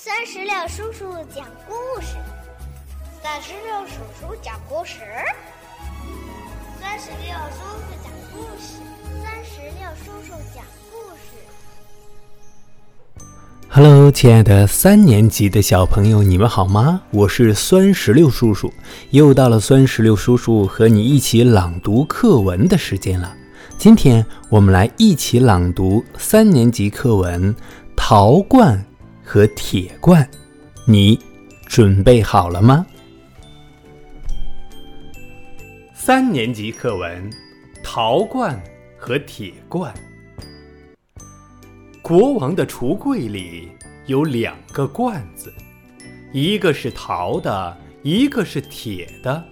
三十六叔叔讲故事，三十六叔叔讲故事，三十六叔叔讲故事，三十六叔叔讲故事。Hello，亲爱的三年级的小朋友，你们好吗？我是酸石榴叔叔，又到了酸石榴叔叔和你一起朗读课文的时间了。今天我们来一起朗读三年级课文《陶罐》。和铁罐，你准备好了吗？三年级课文《陶罐和铁罐》。国王的橱柜里有两个罐子，一个是陶的，一个是铁的。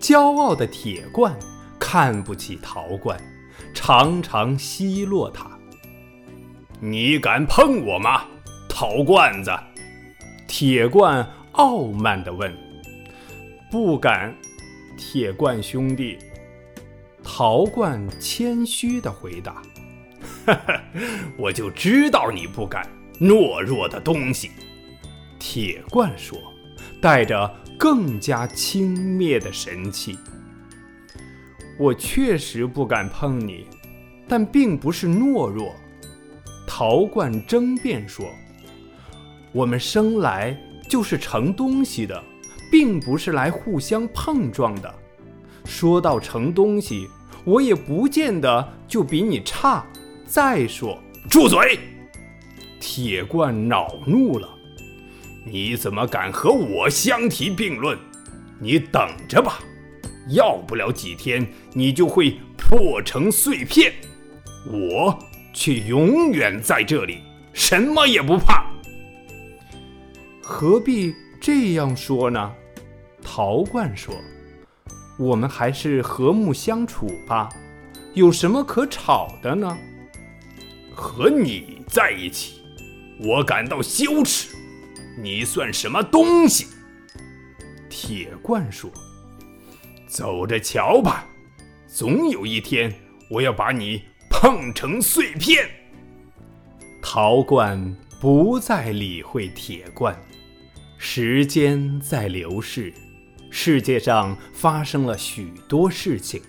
骄傲的铁罐看不起陶罐，常常奚落它。你敢碰我吗？陶罐子，铁罐傲慢地问：“不敢。”铁罐兄弟，陶罐谦虚地回答：“哈哈，我就知道你不敢，懦弱的东西。”铁罐说，带着更加轻蔑的神气：“我确实不敢碰你，但并不是懦弱。”陶罐争辩说。我们生来就是盛东西的，并不是来互相碰撞的。说到盛东西，我也不见得就比你差。再说，住嘴！铁罐恼怒了，你怎么敢和我相提并论？你等着吧，要不了几天，你就会破成碎片。我却永远在这里，什么也不怕。何必这样说呢？陶罐说：“我们还是和睦相处吧，有什么可吵的呢？”和你在一起，我感到羞耻。你算什么东西？铁罐说：“走着瞧吧，总有一天我要把你碰成碎片。”陶罐不再理会铁罐。时间在流逝，世界上发生了许多事情，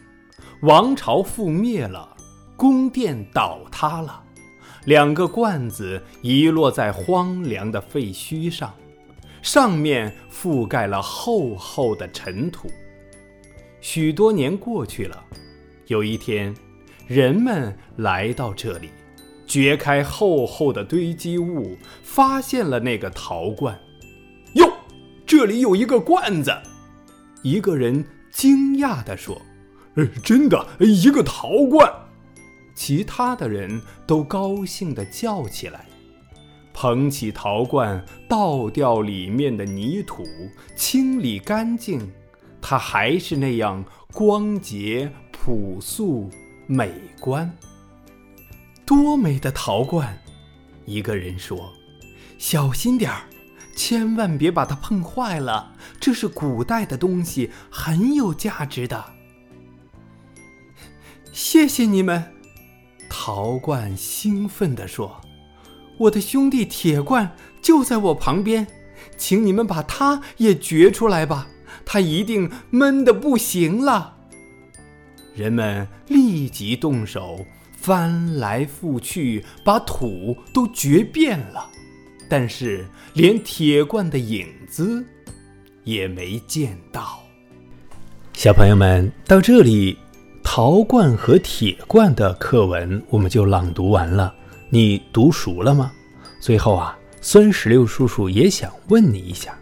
王朝覆灭了，宫殿倒塌了，两个罐子遗落在荒凉的废墟上，上面覆盖了厚厚的尘土。许多年过去了，有一天，人们来到这里，掘开厚厚的堆积物，发现了那个陶罐。这里有一个罐子，一个人惊讶地说：“呃，真的，一个陶罐。”其他的人都高兴地叫起来，捧起陶罐，倒掉里面的泥土，清理干净，它还是那样光洁、朴素、美观。多美的陶罐！一个人说：“小心点儿。”千万别把它碰坏了，这是古代的东西，很有价值的。谢谢你们，陶罐兴奋地说：“我的兄弟铁罐就在我旁边，请你们把它也掘出来吧，它一定闷得不行了。”人们立即动手，翻来覆去，把土都掘遍了。但是连铁罐的影子也没见到。小朋友们，到这里，陶罐和铁罐的课文我们就朗读完了。你读熟了吗？最后啊，酸石榴叔叔也想问你一下：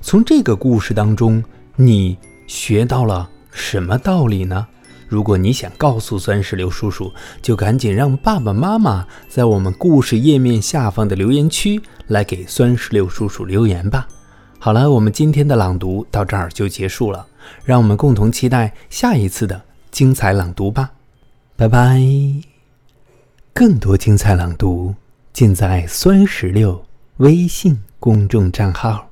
从这个故事当中，你学到了什么道理呢？如果你想告诉酸石榴叔叔，就赶紧让爸爸妈妈在我们故事页面下方的留言区来给酸石榴叔叔留言吧。好了，我们今天的朗读到这儿就结束了，让我们共同期待下一次的精彩朗读吧。拜拜！更多精彩朗读尽在酸石榴微信公众账号。